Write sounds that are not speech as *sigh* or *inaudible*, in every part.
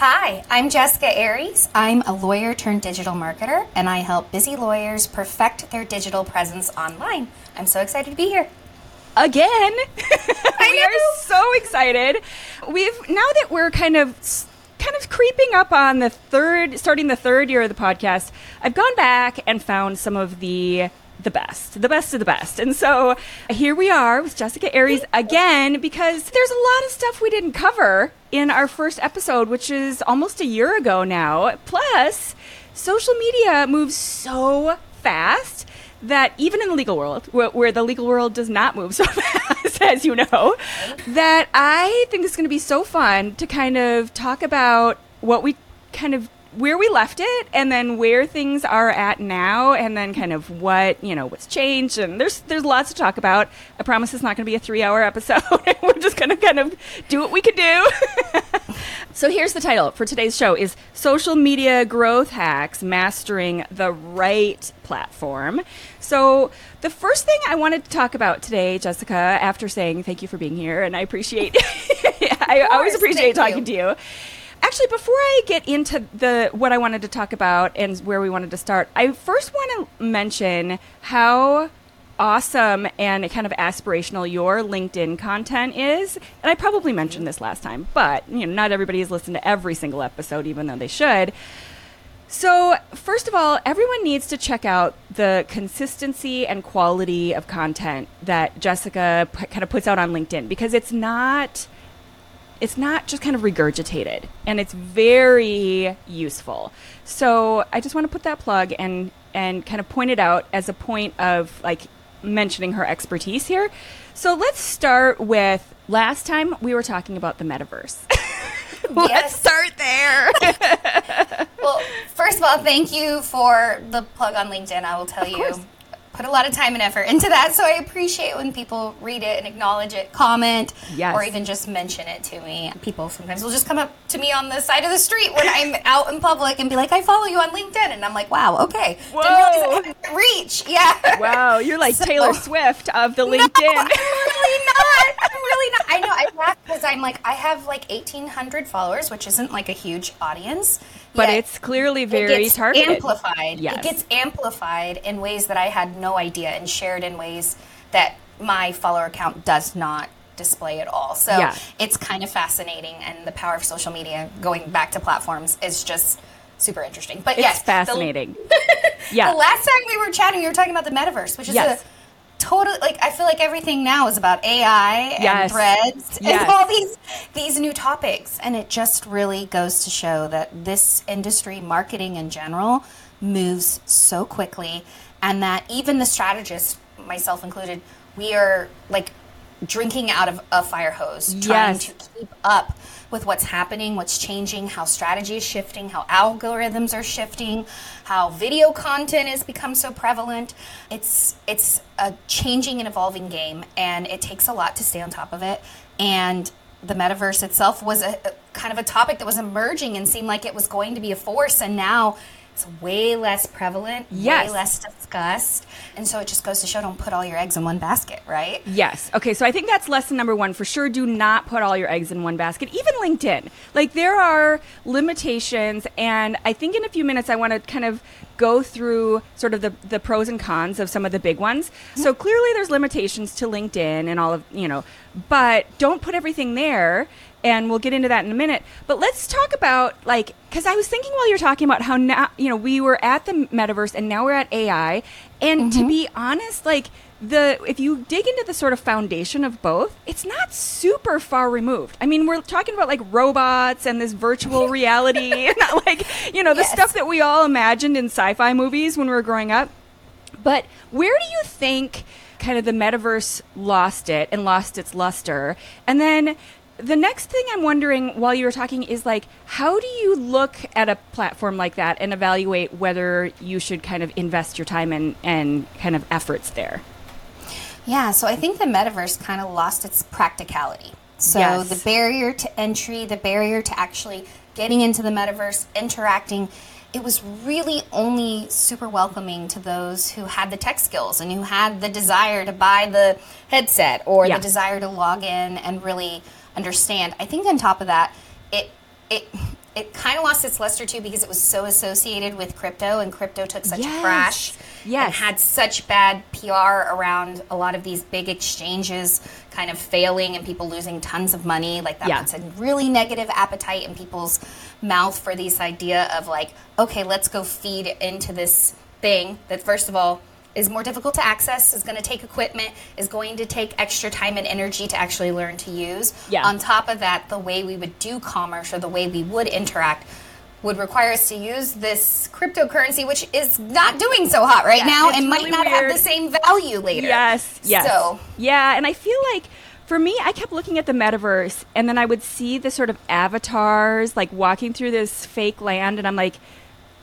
Hi, I'm Jessica Aries. I'm a lawyer turned digital marketer, and I help busy lawyers perfect their digital presence online. I'm so excited to be here. Again, *laughs* we are so excited. We've now that we're kind of kind of creeping up on the third, starting the third year of the podcast. I've gone back and found some of the the best, the best of the best. And so here we are with Jessica Aries again because there's a lot of stuff we didn't cover in our first episode, which is almost a year ago now. Plus, social media moves so fast that even in the legal world, where, where, the legal world does not move *laughs* so fast, as you know, that I think it's going to be so fun to kind of talk about what we kind of where we left it and then where things are at now and then kind of what you know what's changed. And there's there's lots to talk about. I promise it's not going to be a three hour episode. *laughs* We're just going to kind of do what we can do. *laughs* So here's the title for today's show is social media growth hacks mastering the right platform. So the first thing i wanted to talk about today jessica after saying thank you for being here and i appreciate *laughs* i always appreciate talking you. to you actually before i get into the what i wanted to talk about and where we wanted to start i first want to mention how awesome and kind of aspirational your linkedin content is. And i probably mentioned this last time but you know not everybody has listened to every single episode even though they should. So, first of all, everyone needs to check out the consistency and quality of content that Jessica p- kind of puts out on LinkedIn because it's not it's not just kind of regurgitated and it's very useful. So I just want to put that plug and and kind of point it out as a point of like mentioning her expertise here. So let's start with last time we were talking about the metaverse. *laughs* let's start there. *laughs* well, first of all, thank you for the plug on LinkedIn. I will tell you. Put a lot of time and effort into that. So I appreciate when people read it and acknowledge it, comment, yes. or even just mention it to me. People sometimes will just come up to me on the side of the street when I'm *laughs* out in public and be like, I follow you on LinkedIn. And I'm like, wow, okay. Whoa. reach. Yeah. Wow. You're like *laughs* so, Taylor Swift of the LinkedIn. No, I'm really not. I'm really not. I know. I laugh because I'm like, I have like 1,800 followers, which isn't like a huge audience but it's clearly very it targeted. Amplified. Yes. It gets amplified in ways that I had no idea and shared in ways that my follower account does not display at all. So yeah. it's kind of fascinating and the power of social media going back to platforms is just super interesting. But it's yes, fascinating. The, *laughs* yeah. The last time we were chatting, you were talking about the metaverse, which is yes. a totally like I feel like everything now is about AI and threads yes. and all these these new topics and it just really goes to show that this industry marketing in general moves so quickly and that even the strategists myself included we are like drinking out of a fire hose trying yes. to keep up with what's happening, what's changing, how strategy is shifting, how algorithms are shifting, how video content has become so prevalent. It's it's a changing and evolving game and it takes a lot to stay on top of it. And the metaverse itself was a, a kind of a topic that was emerging and seemed like it was going to be a force and now it's way less prevalent, yes. way less discussed. And so it just goes to show don't put all your eggs in one basket, right? Yes. Okay, so I think that's lesson number one for sure. Do not put all your eggs in one basket, even LinkedIn. Like there are limitations, and I think in a few minutes I want to kind of go through sort of the, the pros and cons of some of the big ones. Mm-hmm. So clearly there's limitations to LinkedIn and all of, you know, but don't put everything there and we'll get into that in a minute. But let's talk about like because I was thinking while you're talking about how now you know we were at the metaverse and now we're at AI, and mm-hmm. to be honest, like the if you dig into the sort of foundation of both, it's not super far removed. I mean, we're talking about like robots and this virtual *laughs* reality, *laughs* and not like you know the yes. stuff that we all imagined in sci-fi movies when we were growing up. But where do you think? kind of the metaverse lost it and lost its luster. And then the next thing I'm wondering while you were talking is like, how do you look at a platform like that and evaluate whether you should kind of invest your time and, and kind of efforts there? Yeah, so I think the metaverse kind of lost its practicality. So yes. the barrier to entry, the barrier to actually getting into the metaverse, interacting, it was really only super welcoming to those who had the tech skills and who had the desire to buy the headset or yeah. the desire to log in and really understand. I think on top of that, it it it kind of lost its luster too because it was so associated with crypto and crypto took such yes. a crash yes. and had such bad PR around a lot of these big exchanges kind of failing and people losing tons of money like that yeah. puts a really negative appetite in people's mouth for this idea of like okay let's go feed into this thing that first of all is more difficult to access, is going to take equipment, is going to take extra time and energy to actually learn to use. Yeah. On top of that, the way we would do commerce or the way we would interact would require us to use this cryptocurrency, which is not doing so hot right yeah, now and might not weird. have the same value later. Yes, yes. So. Yeah, and I feel like for me, I kept looking at the metaverse and then I would see the sort of avatars like walking through this fake land, and I'm like,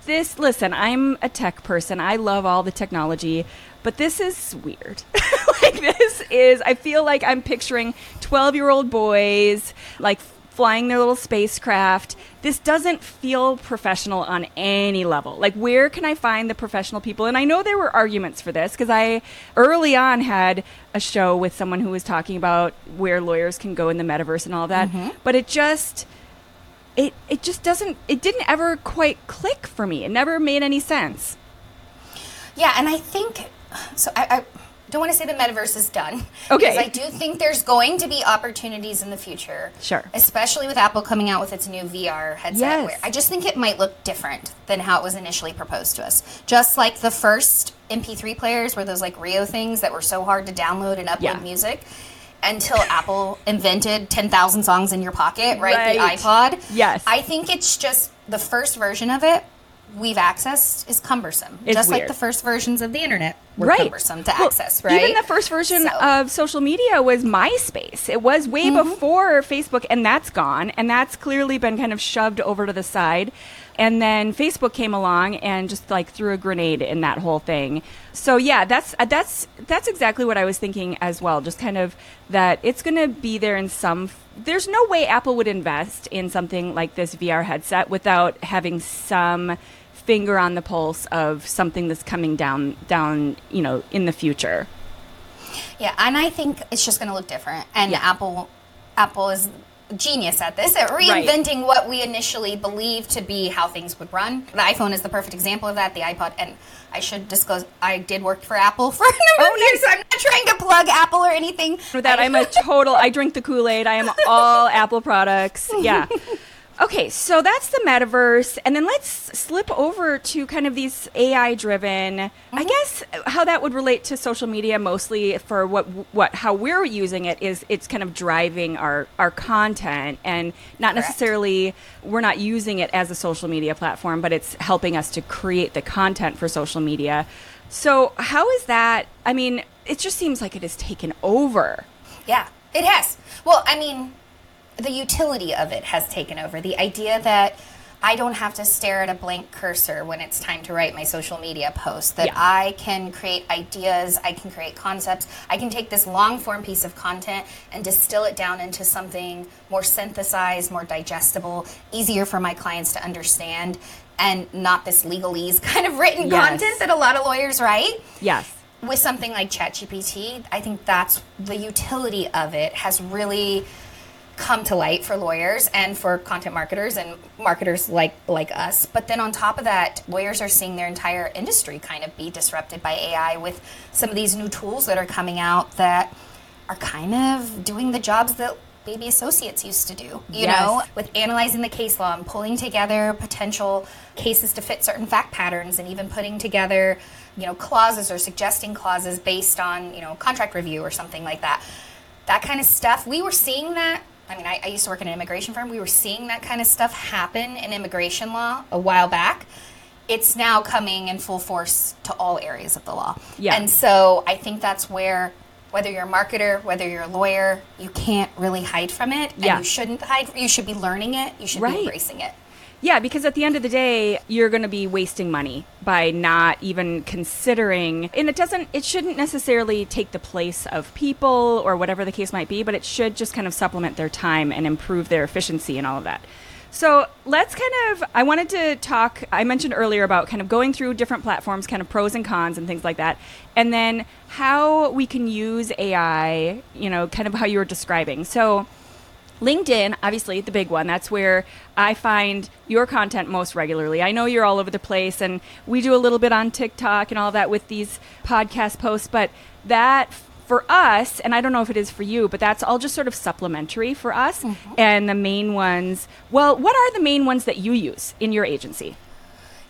this, listen, I'm a tech person. I love all the technology, but this is weird. *laughs* like, this is, I feel like I'm picturing 12 year old boys, like, flying their little spacecraft. This doesn't feel professional on any level. Like, where can I find the professional people? And I know there were arguments for this because I early on had a show with someone who was talking about where lawyers can go in the metaverse and all that. Mm-hmm. But it just, it it just doesn't it didn't ever quite click for me. It never made any sense. Yeah, and I think so. I, I don't want to say the metaverse is done. Okay. Because I do think there's going to be opportunities in the future. Sure. Especially with Apple coming out with its new VR headset. Yes. I just think it might look different than how it was initially proposed to us. Just like the first MP3 players were those like Rio things that were so hard to download and upload yeah. music until Apple invented 10,000 songs in your pocket, right? right? The iPod. Yes. I think it's just the first version of it we've accessed is cumbersome. It's just weird. like the first versions of the internet were right. cumbersome to well, access, right? Even the first version so. of social media was MySpace. It was way mm-hmm. before Facebook, and that's gone. And that's clearly been kind of shoved over to the side. And then Facebook came along and just like threw a grenade in that whole thing. So yeah, that's uh, that's that's exactly what I was thinking as well. Just kind of that it's going to be there in some. There's no way Apple would invest in something like this VR headset without having some finger on the pulse of something that's coming down down you know in the future. Yeah, and I think it's just going to look different. And yeah. Apple Apple is genius at this at reinventing right. what we initially believed to be how things would run. The iPhone is the perfect example of that. The iPod, and I should disclose, I did work for Apple *laughs* for a number oh, of years. So I'm not trying to plug Apple or anything. For that, I'm a total. I drink the Kool Aid. I am all *laughs* Apple products. Yeah. Okay, so that's the metaverse. And then let's slip over to kind of these AI driven, mm-hmm. I guess how that would relate to social media mostly for what what how we're using it is it's kind of driving our our content and not Correct. necessarily we're not using it as a social media platform, but it's helping us to create the content for social media. So, how is that? I mean, it just seems like it has taken over. Yeah, it has. Well, I mean, the utility of it has taken over. The idea that I don't have to stare at a blank cursor when it's time to write my social media post. That yeah. I can create ideas, I can create concepts, I can take this long form piece of content and distill it down into something more synthesized, more digestible, easier for my clients to understand, and not this legalese *laughs* kind of written yes. content that a lot of lawyers write. Yes. With something like ChatGPT, I think that's the utility of it has really come to light for lawyers and for content marketers and marketers like like us. But then on top of that, lawyers are seeing their entire industry kind of be disrupted by AI with some of these new tools that are coming out that are kind of doing the jobs that baby associates used to do. You yes. know, with analyzing the case law and pulling together potential cases to fit certain fact patterns and even putting together, you know, clauses or suggesting clauses based on, you know, contract review or something like that. That kind of stuff. We were seeing that I mean, I, I, used to work in an immigration firm. We were seeing that kind of stuff happen in immigration law a while back. It's now coming in full force to all areas of the law. Yeah. And so I think that's where whether you're a marketer, whether you're a lawyer, you can't really hide from it. And yeah. you shouldn't hide. You should be learning it. You should right. be embracing it. Yeah, because at the end of the day, you're going to be wasting money by not even considering. And it doesn't, it shouldn't necessarily take the place of people or whatever the case might be, but it should just kind of supplement their time and improve their efficiency and all of that. So let's kind of, I wanted to talk, I mentioned earlier about kind of going through different platforms, kind of pros and cons and things like that. And then how we can use AI, you know, kind of how you were describing. So, LinkedIn, obviously, the big one. That's where I find your content most regularly. I know you're all over the place, and we do a little bit on TikTok and all that with these podcast posts, but that for us, and I don't know if it is for you, but that's all just sort of supplementary for us. Mm-hmm. And the main ones, well, what are the main ones that you use in your agency?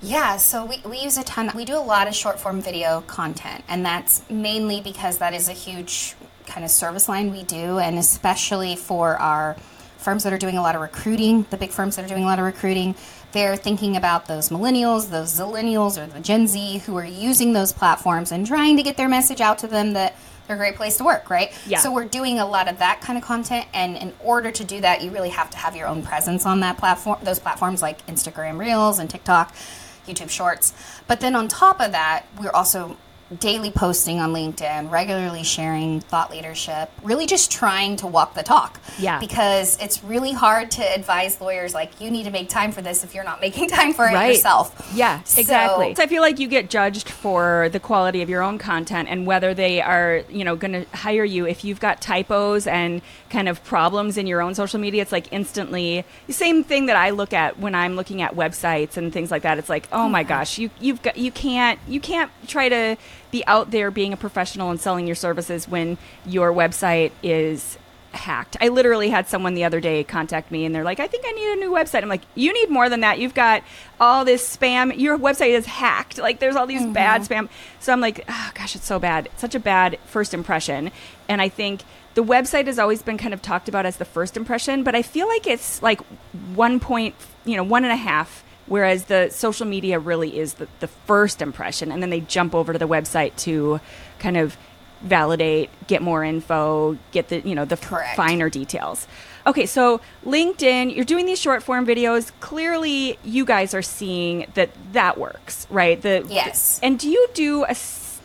Yeah, so we, we use a ton. We do a lot of short form video content, and that's mainly because that is a huge kind of service line we do, and especially for our firms that are doing a lot of recruiting, the big firms that are doing a lot of recruiting, they're thinking about those millennials, those zillennials, or the Gen Z who are using those platforms and trying to get their message out to them that they're a great place to work, right? Yeah. So we're doing a lot of that kind of content, and in order to do that, you really have to have your own presence on that platform, those platforms like Instagram Reels and TikTok, YouTube Shorts. But then on top of that, we're also daily posting on LinkedIn, regularly sharing thought leadership, really just trying to walk the talk. Yeah. Because it's really hard to advise lawyers like you need to make time for this if you're not *laughs* making time for it yourself. Yeah, exactly. So, so I feel like you get judged for the quality of your own content and whether they are, you know, going to hire you if you've got typos and kind of problems in your own social media. It's like instantly the same thing that I look at when I'm looking at websites and things like that. It's like, oh my gosh, you you've got you can't you can't try to be out there being a professional and selling your services when your website is hacked. I literally had someone the other day contact me and they're like, I think I need a new website. I'm like, you need more than that. You've got all this spam. Your website is hacked. Like, there's all these mm-hmm. bad spam. So I'm like, oh, gosh, it's so bad. It's such a bad first impression. And I think the website has always been kind of talked about as the first impression, but I feel like it's like one point, you know, one and a half Whereas the social media really is the, the first impression, and then they jump over to the website to kind of validate, get more info, get the you know the Correct. finer details. Okay, so LinkedIn, you're doing these short form videos. Clearly, you guys are seeing that that works, right? The yes. The, and do you do a,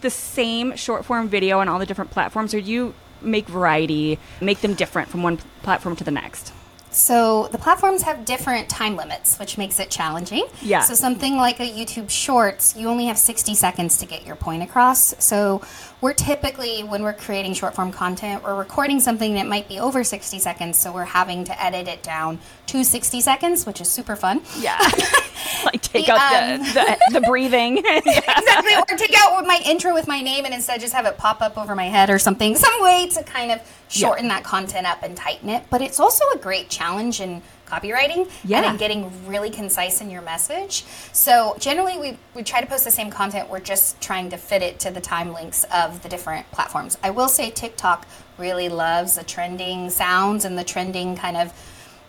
the same short form video on all the different platforms, or do you make variety, make them different from one platform to the next? So the platforms have different time limits, which makes it challenging. Yeah. So something like a YouTube Shorts, you only have 60 seconds to get your point across. So we're typically when we're creating short form content, we're recording something that might be over 60 seconds, so we're having to edit it down to 60 seconds, which is super fun. Yeah. *laughs* like take the, out um, the, the, the *laughs* breathing. *laughs* exactly. Or take out my intro with my name and instead just have it pop up over my head or something. Some way to kind of shorten yeah. that content up and tighten it. But it's also a great challenge in copywriting yeah. and in getting really concise in your message. So generally we, we try to post the same content. We're just trying to fit it to the time links of the different platforms. I will say TikTok really loves the trending sounds and the trending kind of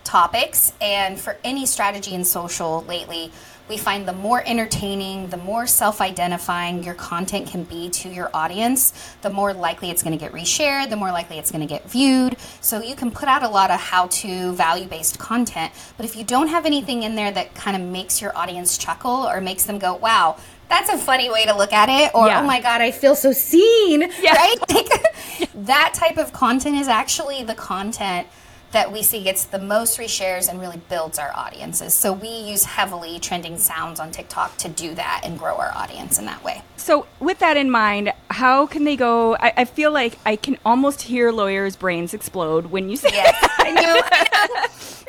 topics. And for any strategy in social lately, we find the more entertaining, the more self identifying your content can be to your audience, the more likely it's going to get reshared, the more likely it's going to get viewed. So you can put out a lot of how to value based content, but if you don't have anything in there that kind of makes your audience chuckle or makes them go, wow, that's a funny way to look at it or yeah. oh my god i feel so seen yeah. right *laughs* like, *laughs* that type of content is actually the content that we see gets the most reshares and really builds our audiences. So we use heavily trending sounds on TikTok to do that and grow our audience in that way. So with that in mind, how can they go? I, I feel like I can almost hear lawyers' brains explode when you say yes, *laughs* I know. *laughs* I know.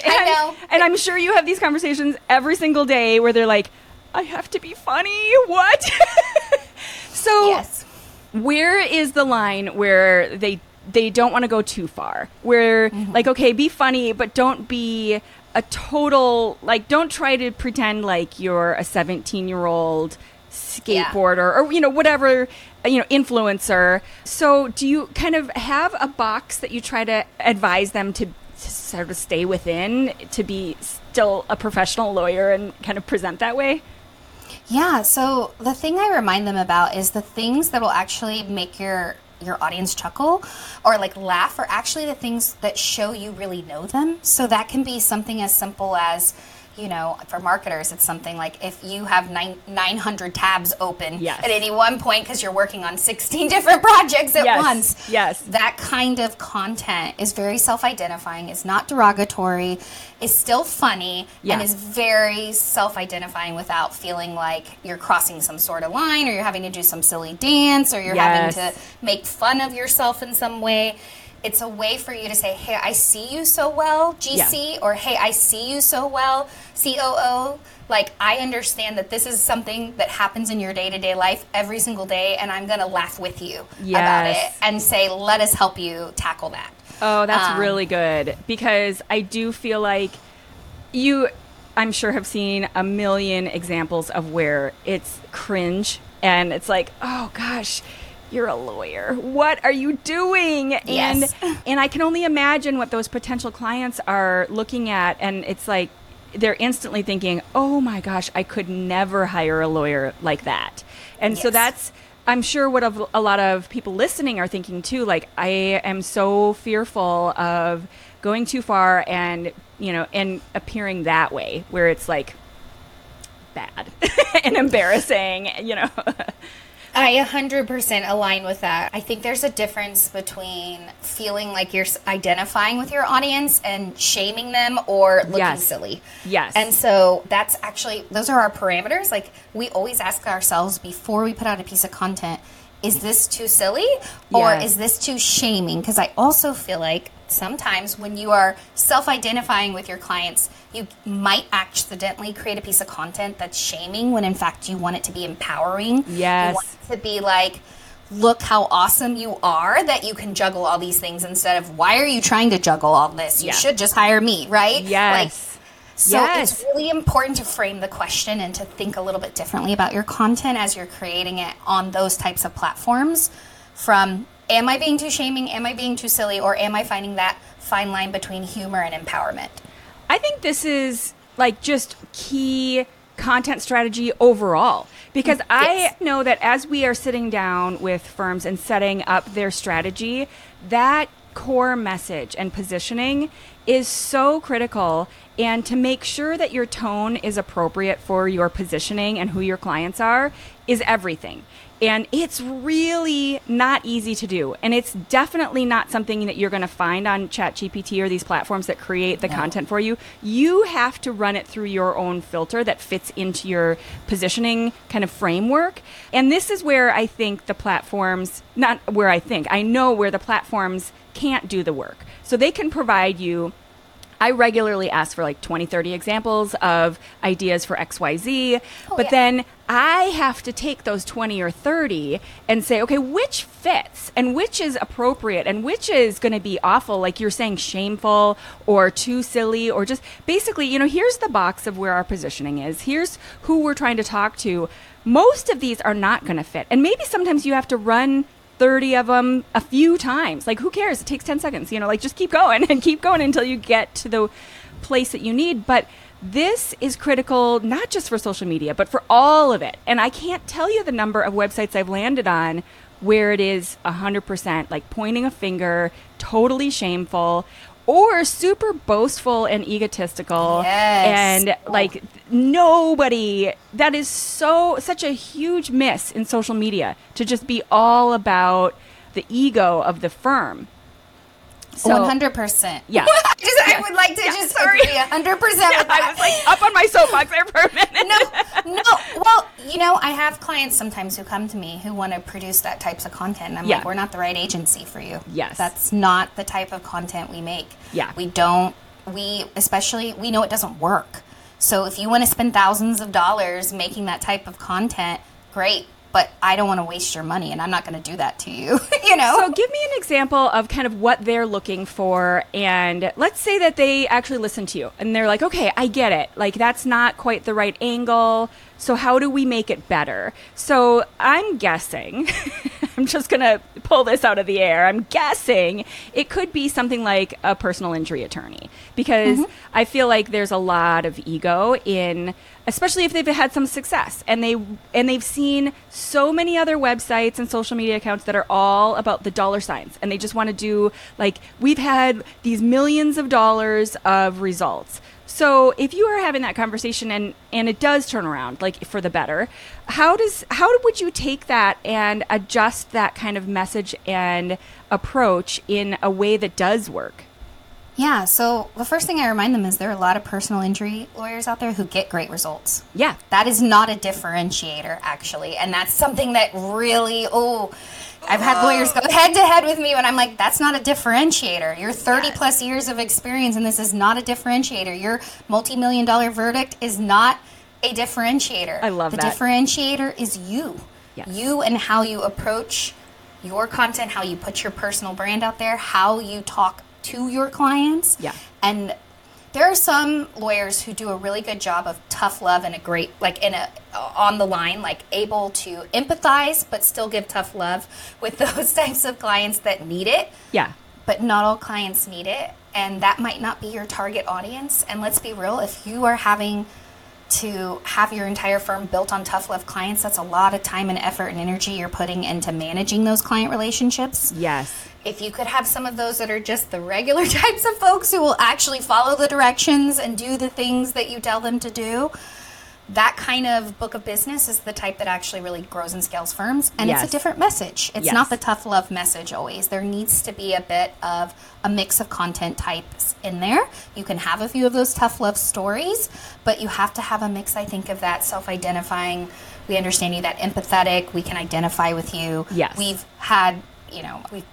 and, I know. And I'm sure you have these conversations every single day where they're like, I have to be funny. What? *laughs* so yes. where is the line where they they don't want to go too far. Where mm-hmm. like okay, be funny, but don't be a total like don't try to pretend like you're a 17 year old skateboarder yeah. or you know whatever you know influencer so do you kind of have a box that you try to advise them to, to sort of stay within to be still a professional lawyer and kind of present that way yeah so the thing i remind them about is the things that will actually make your your audience chuckle or like laugh are actually the things that show you really know them. So that can be something as simple as you know, for marketers, it's something like if you have nine, 900 tabs open yes. at any one point because you're working on 16 *laughs* different projects at yes. once. Yes. That kind of content is very self identifying, is not derogatory, is still funny, and is very self identifying without feeling like you're crossing some sort of line or you're having to do some silly dance or you're yes. having to make fun of yourself in some way it's a way for you to say, "Hey, I see you so well, GC," yeah. or "Hey, I see you so well, COO." Like I understand that this is something that happens in your day-to-day life every single day, and I'm gonna laugh with you yes. about it and say, "Let us help you tackle that." Oh, that's um, really good because I do feel like you, I'm sure, have seen a million examples of where it's cringe and it's like, "Oh gosh." You're a lawyer. What are you doing? Yes. And *laughs* and I can only imagine what those potential clients are looking at and it's like they're instantly thinking, "Oh my gosh, I could never hire a lawyer like that." And yes. so that's I'm sure what a lot of people listening are thinking too like I am so fearful of going too far and, you know, and appearing that way where it's like bad *laughs* and embarrassing, you know. *laughs* I 100% align with that. I think there's a difference between feeling like you're identifying with your audience and shaming them or looking yes. silly. Yes. And so that's actually, those are our parameters. Like we always ask ourselves before we put out a piece of content, is this too silly or yes. is this too shaming? Because I also feel like sometimes when you are self identifying with your clients, you might accidentally create a piece of content that's shaming when in fact you want it to be empowering. Yes. You want it to be like, look how awesome you are that you can juggle all these things instead of why are you trying to juggle all this? You yeah. should just hire me, right? Yes. Like, so yes. it's really important to frame the question and to think a little bit differently about your content as you're creating it on those types of platforms from am I being too shaming? Am I being too silly? Or am I finding that fine line between humor and empowerment? I think this is like just key content strategy overall because yes. I know that as we are sitting down with firms and setting up their strategy, that core message and positioning is so critical and to make sure that your tone is appropriate for your positioning and who your clients are is everything. And it's really not easy to do. And it's definitely not something that you're going to find on ChatGPT or these platforms that create the content for you. You have to run it through your own filter that fits into your positioning kind of framework. And this is where I think the platforms, not where I think, I know where the platforms can't do the work. So they can provide you I regularly ask for like 20, 30 examples of ideas for XYZ. Oh, but yeah. then I have to take those 20 or 30 and say, okay, which fits and which is appropriate and which is going to be awful, like you're saying shameful or too silly or just basically, you know, here's the box of where our positioning is. Here's who we're trying to talk to. Most of these are not going to fit. And maybe sometimes you have to run 30 of them a few times. Like, who cares? It takes 10 seconds, you know, like just keep going *laughs* and keep going until you get to the place that you need. But this is critical not just for social media, but for all of it. And I can't tell you the number of websites I've landed on where it is 100% like pointing a finger, totally shameful, or super boastful and egotistical yes. and like nobody that is so such a huge miss in social media to just be all about the ego of the firm one hundred percent. Yeah. *laughs* just, I would like to yeah, just sorry. hundred percent with. I was like up on my soapbox there for a minute. no, *laughs* no. Well, you know, I have clients sometimes who come to me who want to produce that types of content, and I'm yeah. like, we're not the right agency for you. Yes. That's not the type of content we make. Yeah. We don't. We especially we know it doesn't work. So if you want to spend thousands of dollars making that type of content, great but I don't want to waste your money and I'm not going to do that to you, *laughs* you know? So give me an example of kind of what they're looking for and let's say that they actually listen to you and they're like, "Okay, I get it. Like that's not quite the right angle. So how do we make it better?" So I'm guessing *laughs* I'm just going to pull this out of the air. I'm guessing it could be something like a personal injury attorney because mm-hmm. I feel like there's a lot of ego in especially if they've had some success and they and they've seen so many other websites and social media accounts that are all about the dollar signs and they just want to do like we've had these millions of dollars of results so if you are having that conversation and and it does turn around like for the better, how does how would you take that and adjust that kind of message and approach in a way that does work? Yeah, so the first thing I remind them is there are a lot of personal injury lawyers out there who get great results. Yeah. That is not a differentiator, actually. And that's something that really, oh, I've had lawyers go head to head with me when I'm like, that's not a differentiator. You're 30 yes. plus years of experience, and this is not a differentiator. Your multi million dollar verdict is not a differentiator. I love the that. The differentiator is you. Yes. You and how you approach your content, how you put your personal brand out there, how you talk to your clients. Yeah. And there are some lawyers who do a really good job of tough love and a great like in a on the line like able to empathize but still give tough love with *laughs* those types of clients that need it. Yeah. But not all clients need it and that might not be your target audience. And let's be real if you are having to have your entire firm built on tough love clients that's a lot of time and effort and energy you're putting into managing those client relationships. Yes. If you could have some of those that are just the regular *laughs* types of folks who will actually follow the directions and do the things that you tell them to do, that kind of book of business is the type that actually really grows and scales firms. And yes. it's a different message. It's yes. not the tough love message always. There needs to be a bit of a mix of content types in there. You can have a few of those tough love stories, but you have to have a mix, I think, of that self identifying. We understand you, that empathetic, we can identify with you. Yes. We've had, you know, we've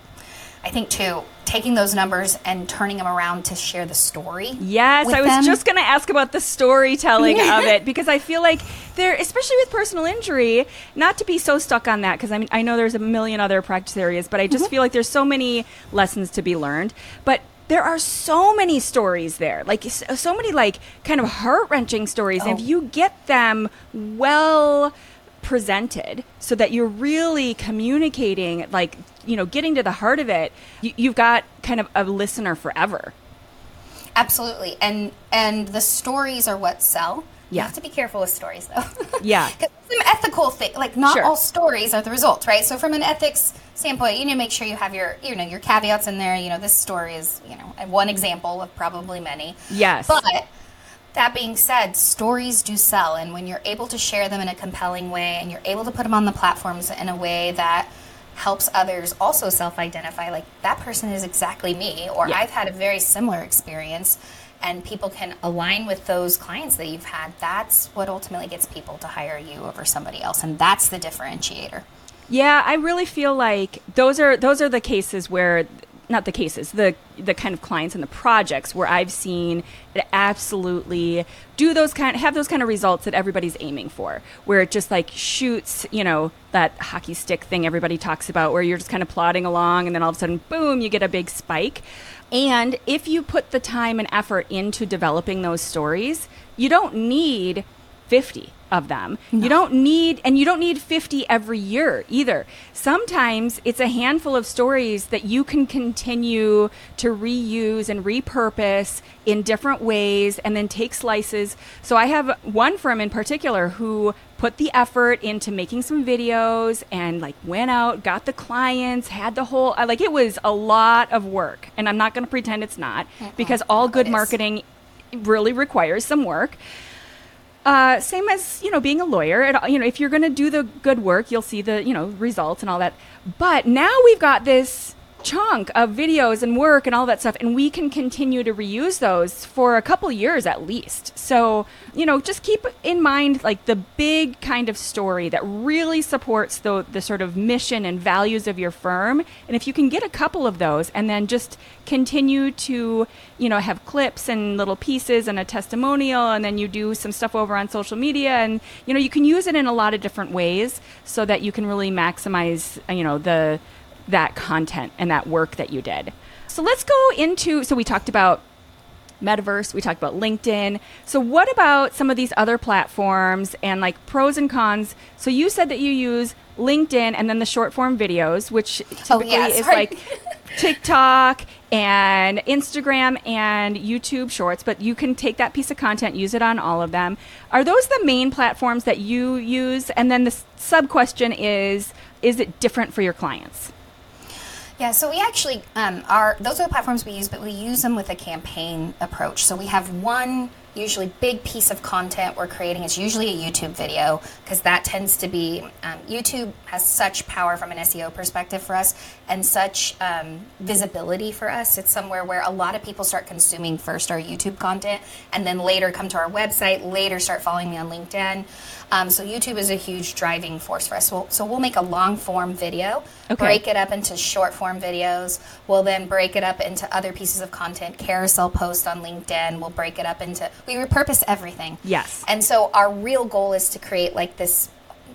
I think too, taking those numbers and turning them around to share the story. Yes, I was them. just going to ask about the storytelling *laughs* of it because I feel like there, especially with personal injury, not to be so stuck on that because I mean I know there's a million other practice areas, but I just mm-hmm. feel like there's so many lessons to be learned. But there are so many stories there, like so many like kind of heart wrenching stories. Oh. And if you get them well presented so that you're really communicating like you know getting to the heart of it you, have got kind of a listener forever absolutely and and the stories are what sell yeah. You have to be careful with stories, though. *laughs* Yeah. some ethical thing, like not sure. all stories are the result, right? So from an ethics standpoint, you need to make sure you have your, you know, your caveats in there. You know, this story is, you know, one example of probably many. Yes. But that being said, stories do sell, and when you're able to share them in a compelling way and you're able to put them on the platforms in a way that helps others also self identify, like that person is exactly me, or yeah. I've had a very similar experience, and people can align with those clients that you've had, that's what ultimately gets people to hire you over somebody else, and that's the differentiator. Yeah, I really feel like those are those are the cases where not the cases, the the kind of clients and the projects where I've seen it absolutely do those kind have those kind of results that everybody's aiming for, where it just like shoots, you know, that hockey stick thing everybody talks about, where you're just kind of plodding along and then all of a sudden, boom, you get a big spike. And if you put the time and effort into developing those stories, you don't need 50 of them. No. You don't need, and you don't need 50 every year either. Sometimes it's a handful of stories that you can continue to reuse and repurpose in different ways and then take slices. So I have one firm in particular who put the effort into making some videos and like went out, got the clients, had the whole, uh, like it was a lot of work. And I'm not going to pretend it's not uh-uh. because all good marketing really requires some work. Uh, same as you know being a lawyer. It, you know, if you're going to do the good work, you'll see the you know results and all that. But now we've got this chunk of videos and work and all that stuff and we can continue to reuse those for a couple years at least. So you know just keep in mind like the big kind of story that really supports the the sort of mission and values of your firm. And if you can get a couple of those and then just continue to you know have clips and little pieces and a testimonial and then you do some stuff over on social media and you know you can use it in a lot of different ways so that you can really maximize you know the that content and that work that you did. So let's go into so we talked about metaverse, we talked about LinkedIn. So what about some of these other platforms and like pros and cons? So you said that you use LinkedIn, and then the short form videos, which oh, typically oh, yeah, is like TikTok and Instagram and YouTube Shorts, but you can take that piece of content, use it on all of them. Are those the main platforms that you use? And then the sub question is is it different for your clients? Yeah, so we actually um, are those are the platforms we use, but we use them with a campaign approach. So we have one usually big piece of content we're creating is usually a YouTube video because that tends to be um, YouTube has such power from an SEO perspective for us and such um, visibility for us. It's somewhere where a lot of people start consuming first our YouTube content and then later come to our website, later start following me on LinkedIn. Um, so YouTube is a huge driving force for us. We'll, so we'll make a long form video, okay. break it up into short form videos. We'll then break it up into other pieces of content, carousel post on LinkedIn. We'll break it up into we repurpose everything. Yes. And so our real goal is to create like this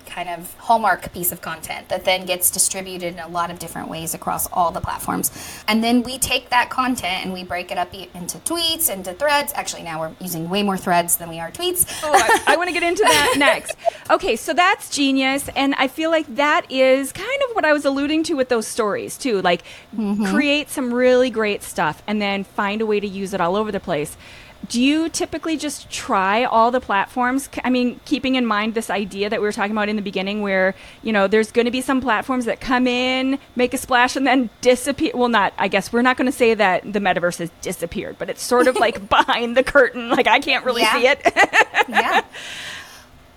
kind of hallmark piece of content that then gets distributed in a lot of different ways across all the platforms. And then we take that content and we break it up into tweets, into threads. Actually, now we're using way more threads than we are tweets. Oh, I, I want to get into that *laughs* next. Okay, so that's genius. And I feel like that is kind of what I was alluding to with those stories, too. Like, mm-hmm. create some really great stuff and then find a way to use it all over the place do you typically just try all the platforms? I mean keeping in mind this idea that we were talking about in the beginning where you know there's going to be some platforms that come in make a splash and then disappear well not i guess we're not going to say that the metaverse has disappeared but it's sort of like *laughs* behind the curtain. Like i can't really yeah. see it. *laughs* Yeah.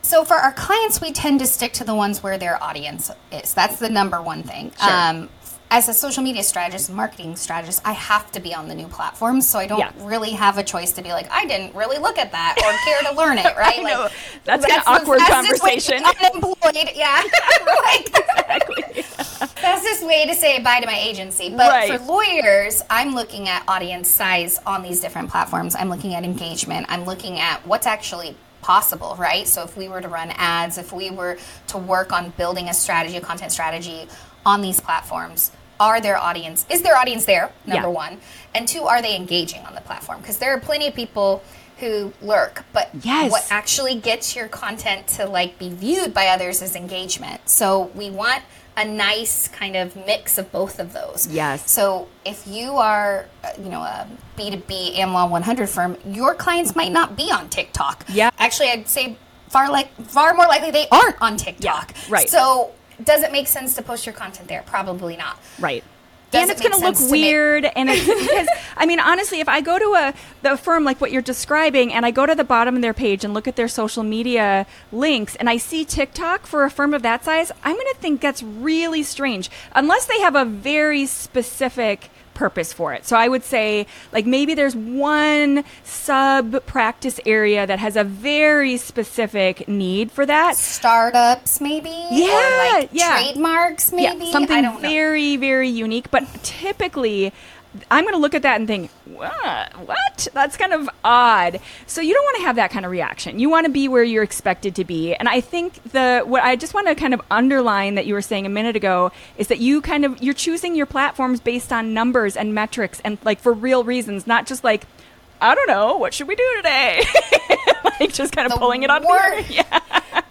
So for our clients we tend to stick to the ones where their audience is. That's the number one thing. Sure. um, as a social media strategist, marketing strategist, I have to be on the new platforms. So I don't yeah. really have a choice to be like, I didn't really look at that or care to learn it, *laughs* right? like, that's, that's an awkward conversation. Unemployed, yeah. *laughs* like, *laughs* exactly. That's this way to say bye to my agency. But right. for lawyers, I'm looking at audience size on these different platforms. I'm looking at engagement. I'm looking at what's actually possible, right? So if we were to run ads, if we were to work on building a strategy, a content strategy on these platforms, are their audience is their audience there? Number yeah. one. And two are they engaging on the platform? Because there are plenty of people who lurk but yes. what actually gets your content to like be viewed by others is engagement. So we want a nice kind of mix of both of those. Yes. So if you are uh, you know a b2b amlaw 100 firm your clients might not be on tiktok. Yeah. Actually i'd say far like far more likely they aren't on tiktok. Yeah, right. So does it make sense to post your content there? Probably not. Right. Does and it's it going to look weird make- *laughs* and it's because i mean honestly if i go to a the firm like what you're describing and i go to the bottom of their page and look at their social media links and i see tiktok for a firm of that size i'm going to think that's really strange unless they have a very specific purpose for it. So I would say, like, maybe there's one sub practice area that has a very specific need for that. Startups, maybe? Yeah. Like yeah. Trademarks, maybe? Yeah, something very, very unique. But typically, I'm going to look at that and think, what? what? That's kind of odd. So you don't want to have that kind of reaction. You want to be where you're expected to be. And I think the what I just want to kind of underline that you were saying a minute ago is that you kind of you're choosing your platforms based on numbers and metrics and like for real reasons, not just like I don't know, what should we do today? *laughs* like just kind of the pulling it on Yeah.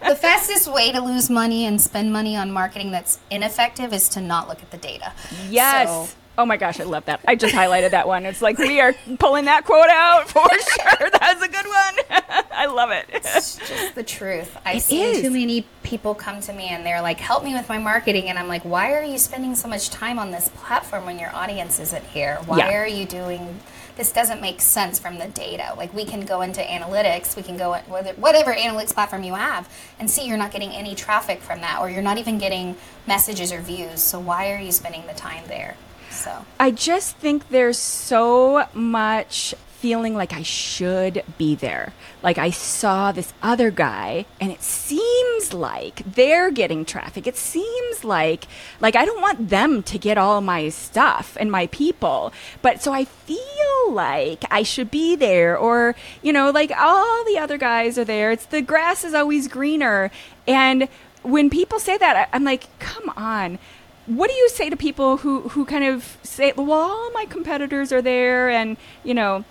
the fastest way to lose money and spend money on marketing that's ineffective is to not look at the data. Yes. So, Oh my gosh, I love that. I just highlighted that one. It's like we are pulling that quote out for *laughs* sure. That's a good one. *laughs* I love it. It's just the truth. I it see is. too many people come to me and they're like, "Help me with my marketing," and I'm like, "Why are you spending so much time on this platform when your audience isn't here? Why yeah. are you doing?" This doesn't make sense from the data. Like we can go into analytics, we can go whatever analytics platform you have, and see you're not getting any traffic from that, or you're not even getting messages or views. So why are you spending the time there? So I just think there's so much feeling like I should be there. Like I saw this other guy and it seems like they're getting traffic. It seems like like I don't want them to get all my stuff and my people. But so I feel like I should be there or you know like all the other guys are there. It's the grass is always greener and when people say that I'm like come on what do you say to people who who kind of say, well, all my competitors are there, and you know,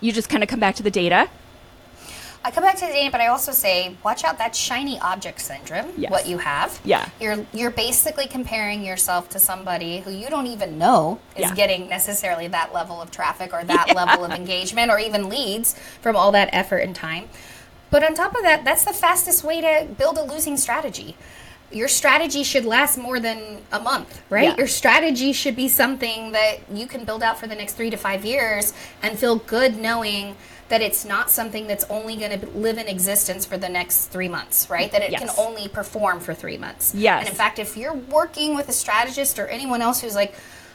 you just kind of come back to the data? I come back to the data, but I also say, watch out that shiny object syndrome. Yes. What you have. Yeah. You're you're basically comparing yourself to somebody who you don't even know is yeah. getting necessarily that level of traffic or that *laughs* yeah. level of engagement or even leads from all that effort and time. But on top of that, that's the fastest way to build a losing strategy your strategy should last more than a month, right? Yeah. Your strategy should be something that you can build out for the next three to five years and feel good knowing that it's not something that's only going to live in existence for the next three months, right? That it yes. can only perform for three months. Yes. And in fact, if you're working with a strategist or anyone else who's like,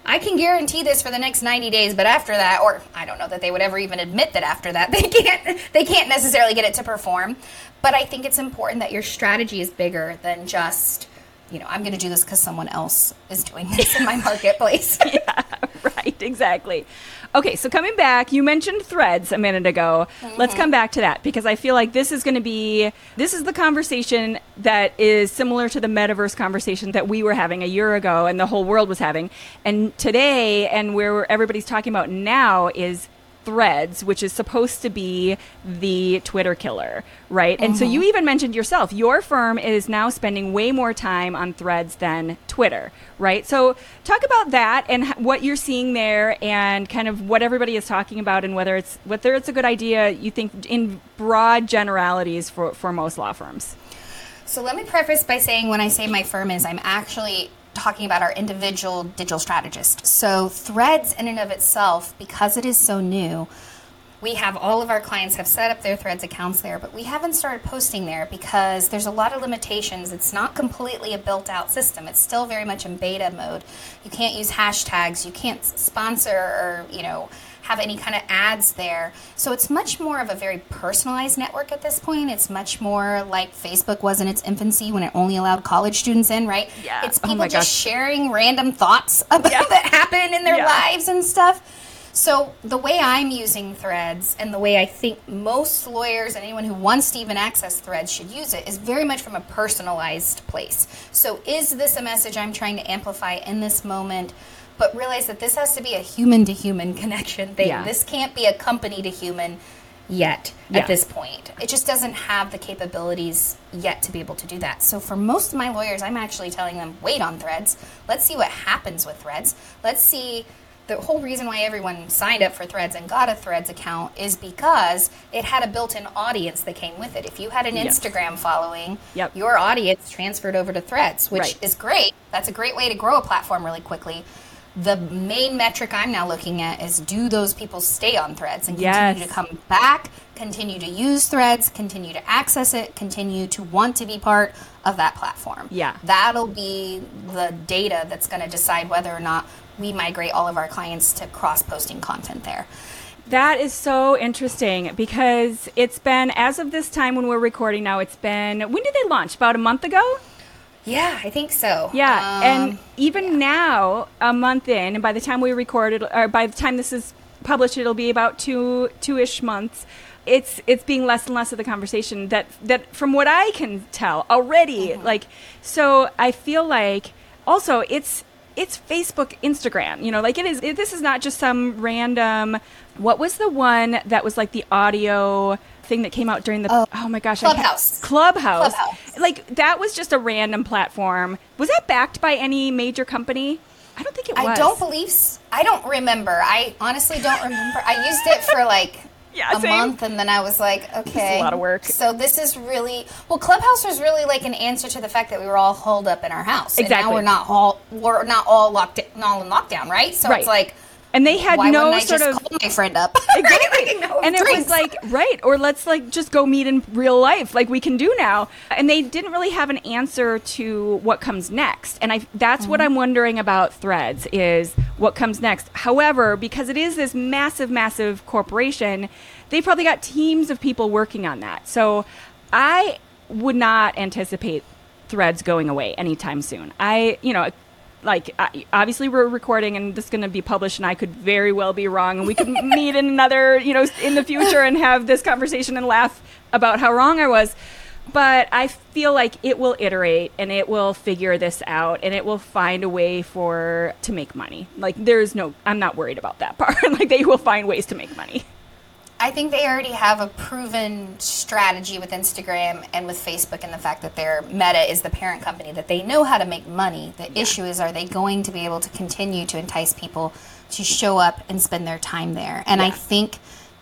I can guarantee this for the next 90 days, but after that, or I don't know that they would ever even admit that after that *laughs* they can't they can't necessarily get it to perform. But I think it's important that your strategy is bigger than just you know, I'm going to do this because someone else is doing this in my *laughs* marketplace. yeah, right, exactly. Okay, so coming back, you mentioned threads a minute ago. Mm-hmm. Let's come back to that because I feel like this is going to be this is the conversation that is similar to the metaverse conversation that we were having a year ago and the whole world was having. And today and where everybody's talking about now is Threads, which is supposed to be the Twitter killer, right? Mm-hmm. And so you mm-hmm. even mentioned yourself, your firm is now spending way more time on Threads than Twitter, right? So talk about that and what you're seeing there, and kind of what everybody is talking about, and whether it's whether it's a good idea. You think in broad generalities for for most law firms. So let me preface by saying when I say my firm is, I'm actually talking about our individual digital strategist. So Threads in and of itself, because it is so new, we have all of our clients have set up their threads accounts there but we haven't started posting there because there's a lot of limitations. It's not completely a built out system. It's still very much in beta mode. You can't use hashtags. You can't sponsor or you know have any kind of ads there. So it's much more of a very personalized network at this point. It's much more like Facebook was in its infancy when it only allowed college students in, right? Yeah. It's oh people oh just sharing random thoughts *laughs* about yeah. that happen in their yeah. lives and stuff. So the way I'm using Threads and the way I think most lawyers and anyone who wants to even access Threads should use it is very much from a personalized place. So is this a message I'm trying to amplify in this moment? But realize that this has to be a human to human connection thing. Yeah. This can't be a company to human yet yeah. at this point. It just doesn't have the capabilities yet to be able to do that. So for most of my lawyers, I'm actually telling them, wait on threads. Let's see what happens with threads. Let's see the whole reason why everyone signed up for Threads and got a Threads account is because it had a built-in audience that came with it. If you had an yes. Instagram following, yep. your audience transferred over to Threads, which right. is great. That's a great way to grow a platform really quickly the main metric I'm now looking at is do those people stay on threads and continue yes. to come back, continue to use threads, continue to access it, continue to want to be part of that platform. Yeah. That'll be the data that's going to decide whether or not we migrate all of our clients to cross posting content there. That is so interesting because it's been, as of this time when we're recording now, it's been, when did they launch? About a month ago? Yeah, I think so. Yeah, um, and even yeah. now, a month in, and by the time we record it, or by the time this is published, it'll be about two two ish months. It's it's being less and less of the conversation that that from what I can tell already. Mm-hmm. Like, so I feel like also it's it's Facebook, Instagram. You know, like it is. It, this is not just some random. What was the one that was like the audio? Thing that came out during the oh, oh my gosh Clubhouse. Clubhouse. Clubhouse. Like that was just a random platform. Was that backed by any major company? I don't think it was. I don't believe. I don't remember. I honestly don't remember. I used it for like *laughs* yeah, a same. month, and then I was like, okay, a lot of work. So this is really well. Clubhouse was really like an answer to the fact that we were all holed up in our house. Exactly. And now we're not all we're not all locked not in lockdown, right? So right. it's like and they had Why no I sort of call my friend up? *laughs* *laughs* Exactly. like, and it was like right or let's like just go meet in real life like we can do now. And they didn't really have an answer to what comes next. And i that's mm-hmm. what i'm wondering about threads is what comes next. However because it is this massive massive corporation they probably got teams of people working on that. So i would not anticipate threads going away anytime soon. I you know like obviously we're recording and this is going to be published and i could very well be wrong and we could *laughs* meet in another you know in the future and have this conversation and laugh about how wrong i was. But i feel like it will iterate and it will figure this out and it will find a way for to make money. Like there's no i'm not worried about that *laughs* part. Like they will find ways to make money I think they already have a proven strategy with Instagram and with Facebook, and the fact that their Meta is the parent company, that they know how to make money. The yeah. issue is, are they going to be able to continue to entice people to show up and spend their time there? And yeah. I think,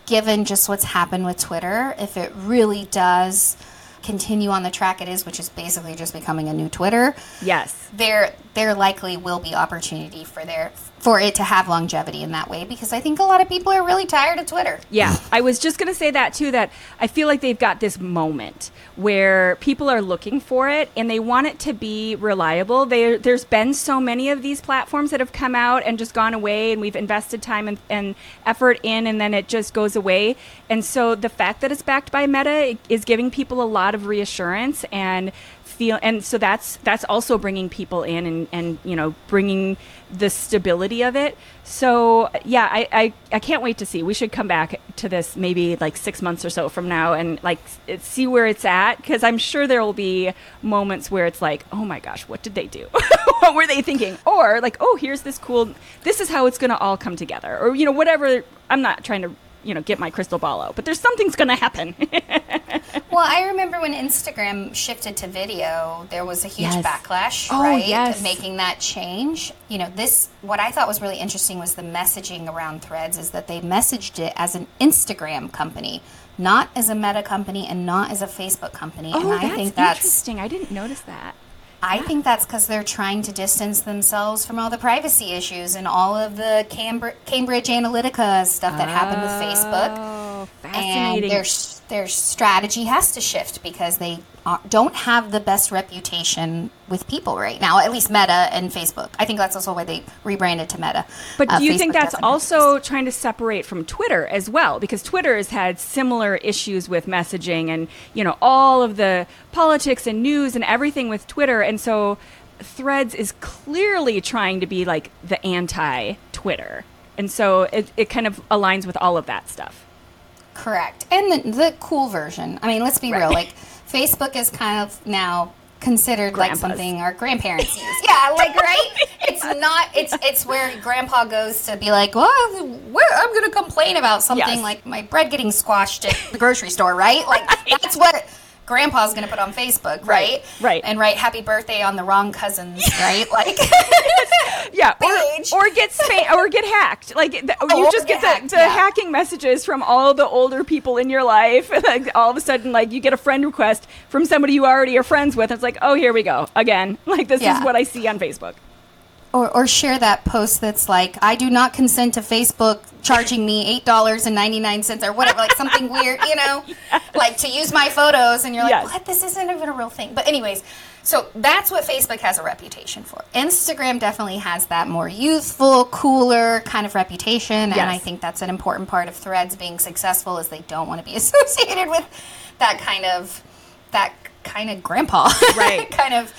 given just what's happened with Twitter, if it really does continue on the track it is, which is basically just becoming a new Twitter. Yes. There there likely will be opportunity for there for it to have longevity in that way because I think a lot of people are really tired of Twitter. Yeah, I was just going to say that too that I feel like they've got this moment where people are looking for it and they want it to be reliable. They, there's been so many of these platforms that have come out and just gone away and we've invested time and, and effort in and then it just goes away. And so the fact that it's backed by Meta is giving people a lot of reassurance and feel and so that's that's also bringing people in and and you know bringing the stability of it. So yeah I, I i can't wait to see. We should come back to this maybe like six months or so from now and like see where it's at because i'm sure there will be moments where it's like oh my gosh what did they do? *laughs* What were they thinking? Or like oh here's this cool this is how it's going to all come together or you know whatever i'm not trying to you know get my crystal ball out. But there's something's going to happen. *laughs* Well i remember when instagram shifted to video there was a huge yes. backlash oh, right yes. making that change. You know this what i thought was really interesting was the messaging around threads is that they messaged it as an instagram company not as a meta company and not as a facebook company. Oh, and i think that's interesting. I didn't notice that I think that's because they're trying to distance themselves from all the privacy issues and all of the Cambridge Analytica stuff that oh, happened with Facebook. Oh, fascinating. And their their strategy has to shift because they don't have the best reputation with people right now. At least Meta and Facebook. I think that's also why they rebranded to Meta. But uh, do you Facebook think that's also trying to separate from Twitter as well? Because Twitter has had similar issues with messaging and you know all of the politics and news and everything with Twitter, and so Threads is clearly trying to be like the anti Twitter. And so it, it kind of aligns with all of that stuff. Correct. And the, the cool version. I mean, let's be right. real. Like, *laughs* Facebook is kind of now considered Grandpas. like something our grandparents *laughs* use. Yeah, like right. It's not. It's it's where Grandpa goes to be like, well, where, I'm going to complain about something yes. like my bread getting squashed at the grocery store, right? Like *laughs* right. that's what grandpa's going to put on Facebook, right? Right. And write happy birthday on the wrong cousins, *laughs* right? Like *laughs* Yeah, or, or get spam or get hacked. Like the, *laughs* oh, you just get, get the, the yeah. hacking messages from all the older people in your life. like all of a sudden like you get a friend request from somebody you already are friends with. It's like, "Oh, here we go. Again." Like this yeah. is what I see on Facebook or, or share that post that's like, I do not consent to Facebook charging me $8.99 or whatever, like something *laughs* weird, you know, yes. like to use my photos. And you're like, yes. what? This isn't even a real thing. But, anyways, so that's what Facebook has a reputation for. Instagram definitely has that more youthful, cooler kind of reputation. Yes. And I think that's an important part of threads being successful is they don't want to be *laughs* associated with that kind of, that kind of grandpa. Right. *laughs* kind of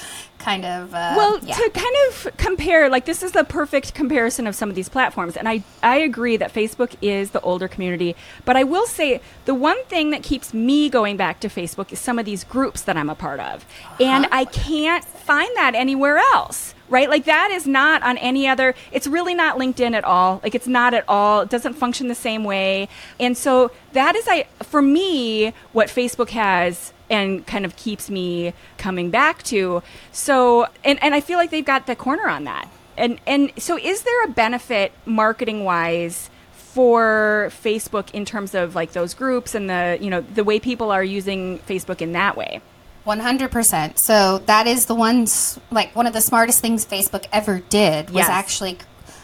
kind of uh, well yeah. to kind of compare like this is the perfect comparison of some of these platforms and i i agree that facebook is the older community but i will say the one thing that keeps me going back to facebook is some of these groups that i'm a part of uh-huh. and i can't find that anywhere else right like that is not on any other it's really not linkedin at all like it's not at all it doesn't function the same way and so that is i for me what facebook has and kind of keeps me coming back to. So, and, and I feel like they've got the corner on that. And, and so is there a benefit marketing wise for Facebook in terms of like those groups and the, you know, the way people are using Facebook in that way? 100%. So that is the ones like one of the smartest things Facebook ever did was yes. actually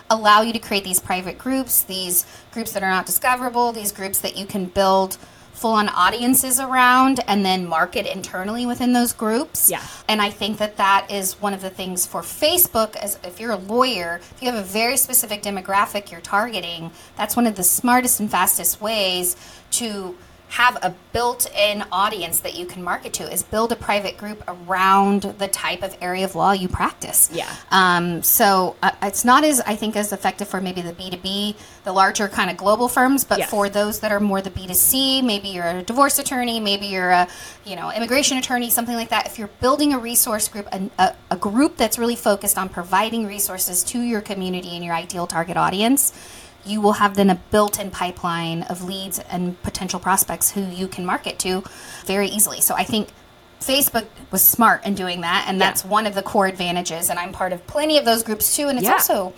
allow you to create these private groups, these groups that are not discoverable, these groups that you can build full on audiences around and then market internally within those groups. Yeah. And I think that that is one of the things for Facebook as if you're a lawyer, if you have a very specific demographic you're targeting, that's one of the smartest and fastest ways to have a built-in audience that you can market to is build a private group around the type of area of law you practice. Yeah. Um, so uh, it's not as I think as effective for maybe the B two B, the larger kind of global firms, but yes. for those that are more the B two C, maybe you're a divorce attorney, maybe you're a you know immigration attorney, something like that. If you're building a resource group, a, a, a group that's really focused on providing resources to your community and your ideal target audience you will have then a built-in pipeline of leads and potential prospects who you can market to very easily. So I think Facebook was smart in doing that, and that's yeah. one of the core advantages. And I'm part of plenty of those groups too. And it's yeah. also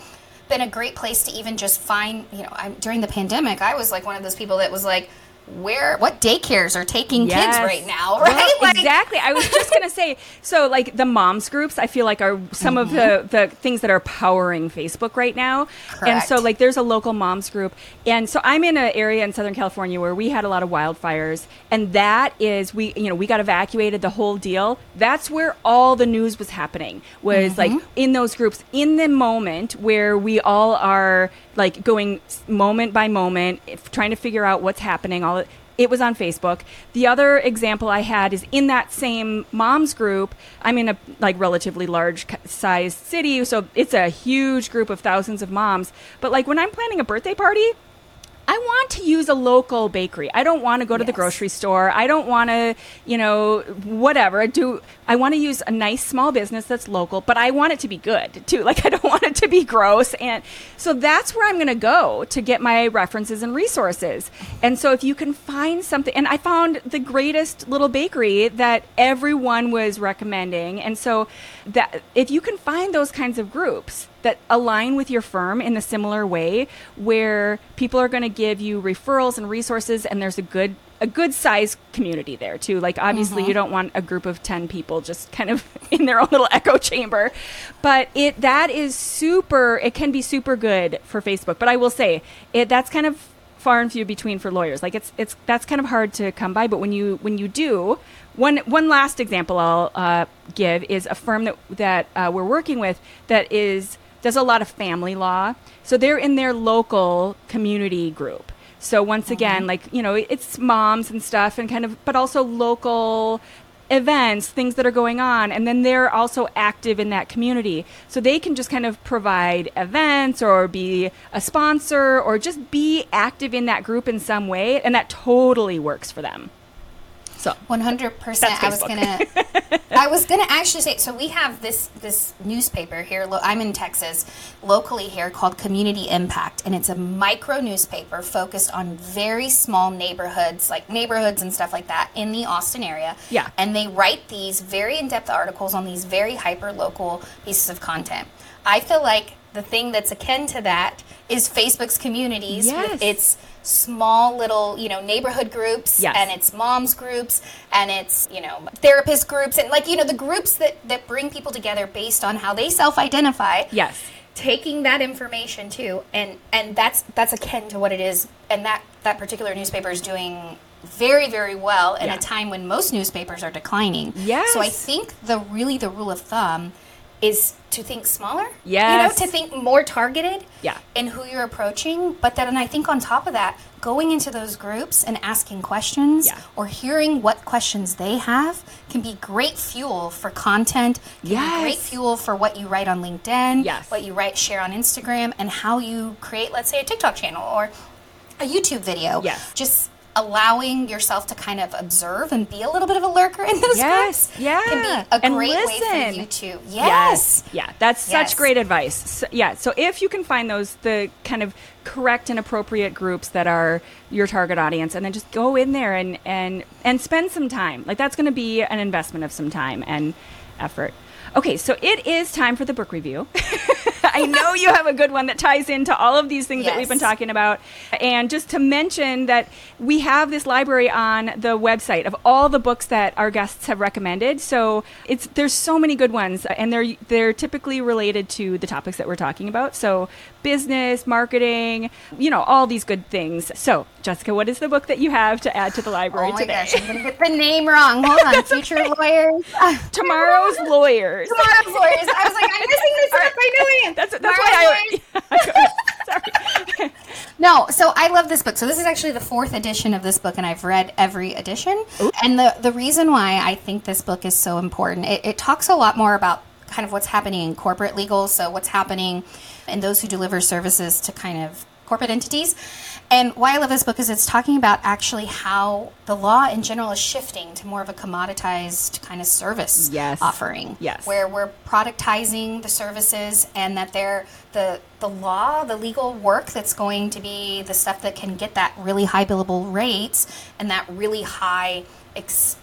been a great place to even just find, you know, I'm, during the pandemic, I was like one of those people that was like, where what daycares are taking yes. kids right now *laughs* right well, like, exactly i was just gonna say *laughs* so like the moms groups i feel like are some mm-hmm. of the mm-hmm. the things that are powering facebook right now Correct. and so like there's a local moms group and so i'm in an area in southern california where we had a lot of wildfires and that is we you know we got evacuated the whole deal that's where all the news was happening was mm-hmm. like in those groups in the moment where we all are like going moment by moment trying to figure out what's happening all it was on Facebook. The other example I had is in that same moms group. I'm in a like relatively large sized city, so it's a huge group of thousands of moms. But like when I'm planning a birthday party, I want to use a local bakery. I don't want to go to yes. the grocery store. I don't want to, you know, whatever. I do I want to use a nice small business that's local, but I want it to be good too. *laughs* Like I don't want it to be gross. And so that's where I'm going to go to get my references and resources. And so if you can find something and I found the greatest little bakery that everyone was recommending. And so that if you can find those kinds of groups that align with your firm in a similar way where people are going to give you referrals and resources and there's a good a good size community there too. Like obviously mm-hmm. you don't want a group of 10 people just kind of *laughs* in their own little echo chamber but it that is super it can be super good for facebook. But i will say it that's kind of far and few between for lawyers. Like it's it's that's kind of hard to come by but when you when you do one one last example i'll uh, give is a firm that that uh, we're working with that is does a lot of family law. So they're in their local community group. So once again, mm-hmm. like, you know, it's moms and stuff and kind of, but also local events, things that are going on, and then they're also active in that community. So they can just kind of provide events or be a sponsor or just be active in that group in some way, and that totally works for them. So 100%. I was going *laughs* to I was going to actually say so we have this this newspaper here I'm in Texas locally here called Community Impact and it's a micro newspaper focused on very small neighborhoods like neighborhoods and stuff like that in the Austin area. Yeah. And they write these very in-depth articles on these very hyper local pieces of content. I feel like the thing that's akin to that is Facebook's communities yes. with its small little, you know, neighborhood groups yes. and it's moms groups and it's, you know, therapist groups and like, you know, the groups that, that bring people together based on how they self-identify. Yes. Taking that information too. And, and that's, that's akin to what it is. And that, that particular newspaper is doing very very well in yeah. a time when most newspapers are declining. Yes. So I think the really the rule of thumb is to think smaller. Yeah. You know, to think more targeted. Yeah. In who you're approaching. But then I think on top of that, going into those groups and asking questions yeah. or hearing what questions they have can be great fuel for content. Can yes. great fuel for what you write on LinkedIn. Yes. What you write, share on Instagram, and how you create, let's say, a TikTok channel or a YouTube video. Yes. Just allowing yourself to kind of observe and be a little bit of a lurker in those yes, groups yeah. can be a and great listen. way for you to yes, yes. yeah that's yes. such great advice so, yeah so if you can find those the kind of correct and appropriate groups that are your target audience and then just go in there and and and spend some time like that's going to be an investment of some time and effort Okay, so it is time for the book review. *laughs* *laughs* I know you have a good one that ties into all of these things yes. that we've been talking about. And just to mention that we have this library on the website of all the books that our guests have recommended. So it's there's so many good ones and they're they're typically related to the topics that we're talking about. So business, marketing, you know, all these good things. So, Jessica, what is the book that you have to add to the library oh my today? Gosh, I'm going to get the name wrong. Hold on. *laughs* Future Lawyers. *laughs* Tomorrow's Lawyers. Tomorrow's Lawyers. I was like, I'm missing this right. by doing it. That's, that's why I. *laughs* Sorry. no, so I love this book. So this is actually the fourth edition of this book, and I've read every edition. Ooh. And the the reason why I think this book is so important, it, it talks a lot more about kind of what's happening in corporate legal. So what's happening and those who deliver services to kind of corporate entities. And why I love this book is it's talking about actually how the law in general is shifting to more of a commoditized kind of service yes. offering. Yes. Where we're productizing the services and that they're the the law, the legal work that's going to be the stuff that can get that really high billable rates and that really high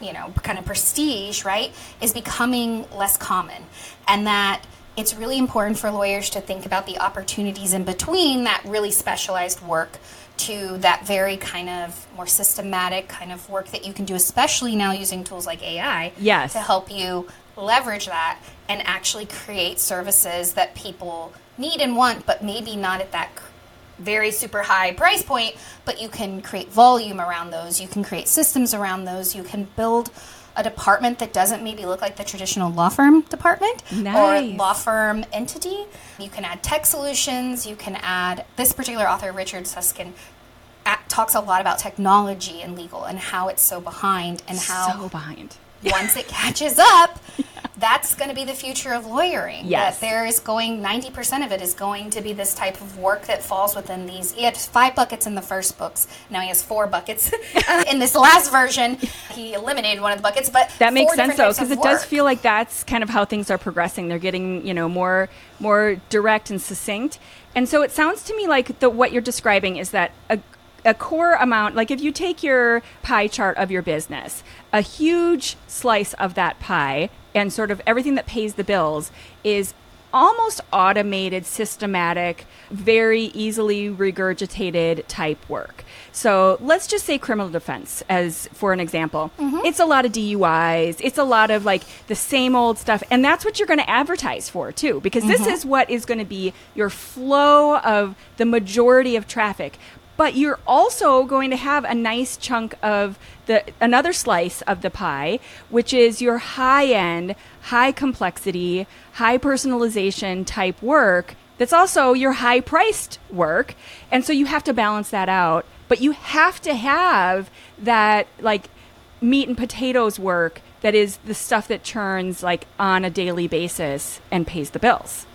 you know, kind of prestige, right, is becoming less common. And that it's really important for lawyers to think about the opportunities in between that really specialized work to that very kind of more systematic kind of work that you can do, especially now using tools like AI yes. to help you leverage that and actually create services that people need and want, but maybe not at that very super high price point, but you can create volume around those. You can create systems around those. You can build a department that doesn't maybe look like the traditional law firm department nice. or law firm entity. You can add tech solutions. You can add this particular author, Richard Susskind, at, talks a lot about technology and legal and how it's so behind and how so behind. once it catches up, *laughs* that's going to be the future of lawyering. Yes. That there is going, 90% of it is going to be this type of work that falls within these. He had five buckets in the first books. Now he has four buckets. *laughs* *laughs* in this last version, he eliminated one of the buckets, but that makes sense though, because it work. does feel like that's kind of how things are progressing. They're getting, you know, more, more direct and succinct. And so it sounds to me like the, what you're describing is that a, a core amount, like if you take your pie chart of your business, a huge slice of that pie and sort of everything that pays the bills is almost automated, systematic, very easily regurgitated type work. So let's just say criminal defense as for an example. Mm-hmm. It's a lot of DUIs, it's a lot of like the same old stuff. And that's what you're going to advertise for too, because mm-hmm. this is what is going to be your flow of the majority of traffic but you're also going to have a nice chunk of the another slice of the pie which is your high end high complexity high personalization type work that's also your high priced work. And so you have to balance that out. But you have to have that like meat and potatoes work that is the stuff that churns like on a daily basis and pays the bills.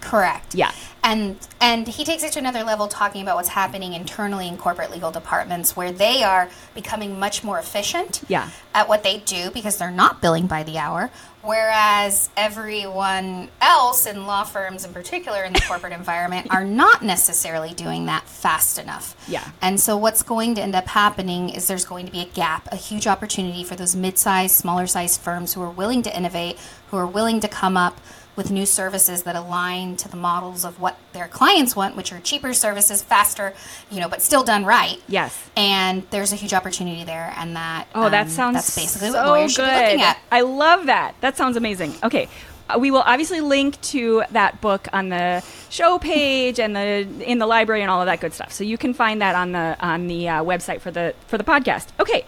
Correct. Yeah and and he takes it to another level talking about what's happening internally in corporate legal departments where they are becoming much more efficient yeah. at what they do because they're not billing by the hour whereas everyone else in law firms in particular in the corporate *laughs* environment are not necessarily doing that fast enough yeah and so what's going to end up happening is there's going to be a gap a huge opportunity for those mid-sized smaller sized firms who are willing to innovate who are willing to come up with new services that align to the models of what their clients want, which are cheaper services, faster, you know, but still done right. Yes. And there's a huge opportunity there, and that oh, that um, sounds that's basically so what lawyers should be looking at. I love that. That sounds amazing. Okay. Uh, we will obviously link to that book on the show page and the in the library and all of that good stuff. So you can find that on the on the uh, website for the for the podcast. Okay,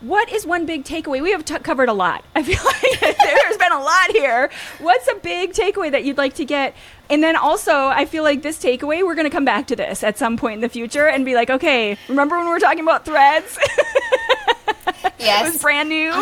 what is one big takeaway? We have t- covered a lot. *laughs* I feel like *laughs* there's been a lot here. What's a big takeaway that you'd like to get? And then also, I feel like this takeaway, we're going to come back to this at some point in the future and be like, okay, remember when we were talking about threads? Yes. *laughs* it was brand new.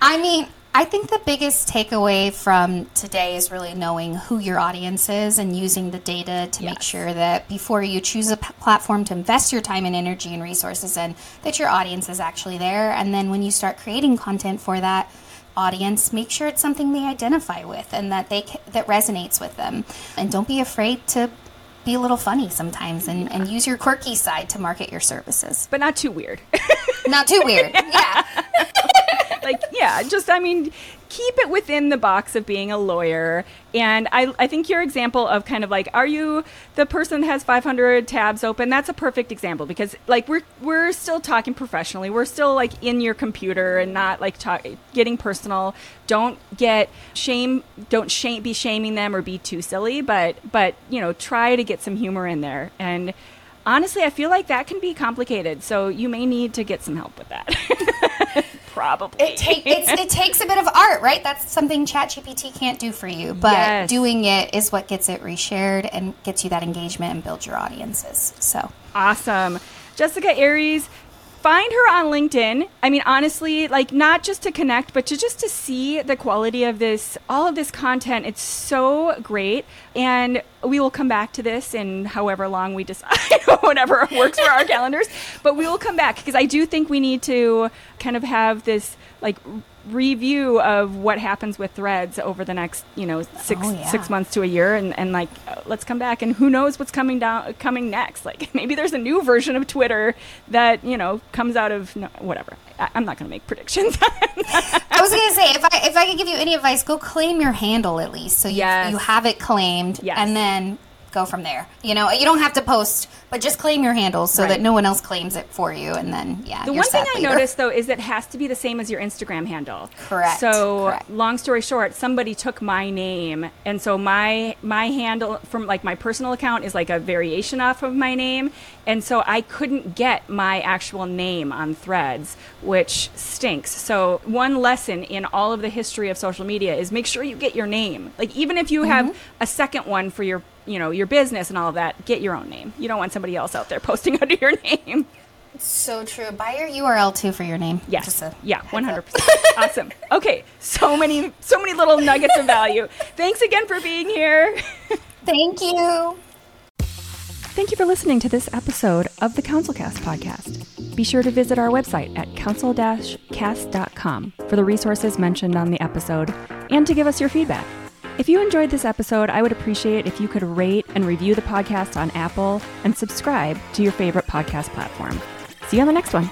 I mean, I think the biggest takeaway from today is really knowing who your audience is and using the data to yes. make sure that before you choose a p- platform to invest your time and energy and resources in, that your audience is actually there. And then when you start creating content for that audience, make sure it's something they identify with and that they that resonates with them. And don't be afraid to be a little funny sometimes and, and use your quirky side to market your services. But not too weird. not too weird. *laughs* Yeah. *laughs* like, yeah, just, I mean, keep it within the box of being a lawyer. And I, I think your example of kind of like, are you the person that has 500 tabs open? That's a perfect example because like we're we're still talking professionally. We're still like in your computer and not like talk, getting personal. Don't get shame. Don't shame, be shaming them or be too silly. But but you know, try to get some humor in there and honestly, I feel like that can be complicated. So you may need to get some help with that. *laughs* Probably. It, take, it takes a bit of art, right? That's something ChatGPT can't do for you. But yes. doing it is what gets it reshared and gets you that engagement and builds your audiences. So awesome. Jessica Aries, find her on LinkedIn. I mean, honestly, like not just to connect, but to just to see the quality of this, all of this content. It's so great. And we will come back to this in however long we *laughs* decide, whatever works for our *laughs* calendars. But we will come back because I do think we need to kind of have this like review of what happens with threads over the next you know six oh, yeah. six months to a year and, and like let's come back and who knows what's coming down coming next like *laughs* maybe there's a new version of twitter that you know comes out of no, whatever I, am not going to make predictions *laughs* i was going to say if i if i could give you any advice go claim your handle at least so you, yes. you have it claimed yes. and then go from there. You know, you don't have to post, but just claim your handles so right. that no one else claims it for you. And then, yeah. The one thing I noticed though is it has to be the same as your Instagram handle. Correct. So, Correct. long story short, somebody took my name, and so my my handle from like my personal account is like a variation off of my name, and so I couldn't get my actual name on Threads, which stinks. So, one lesson in all of the history of social media is make sure you get your name. Like even if you mm-hmm. have a second one for your you know your business and all of that, get your own name. You don't want somebody else out there posting *laughs* under your name. So true. Buy your URL too for your name. Yes. yeah. One hundred percent. Awesome. Okay. So many, so many little nuggets of value. Thanks again for being here. *laughs* Thank you. Thank you for listening to this episode of the CounselCast podcast. Be sure to visit our website at counsel-cast.com for the resources mentioned on the episode and to give us your feedback. If you enjoyed this episode, I would appreciate it if you could rate and review the podcast on Apple and subscribe to your favorite podcast platform. See you on the next one.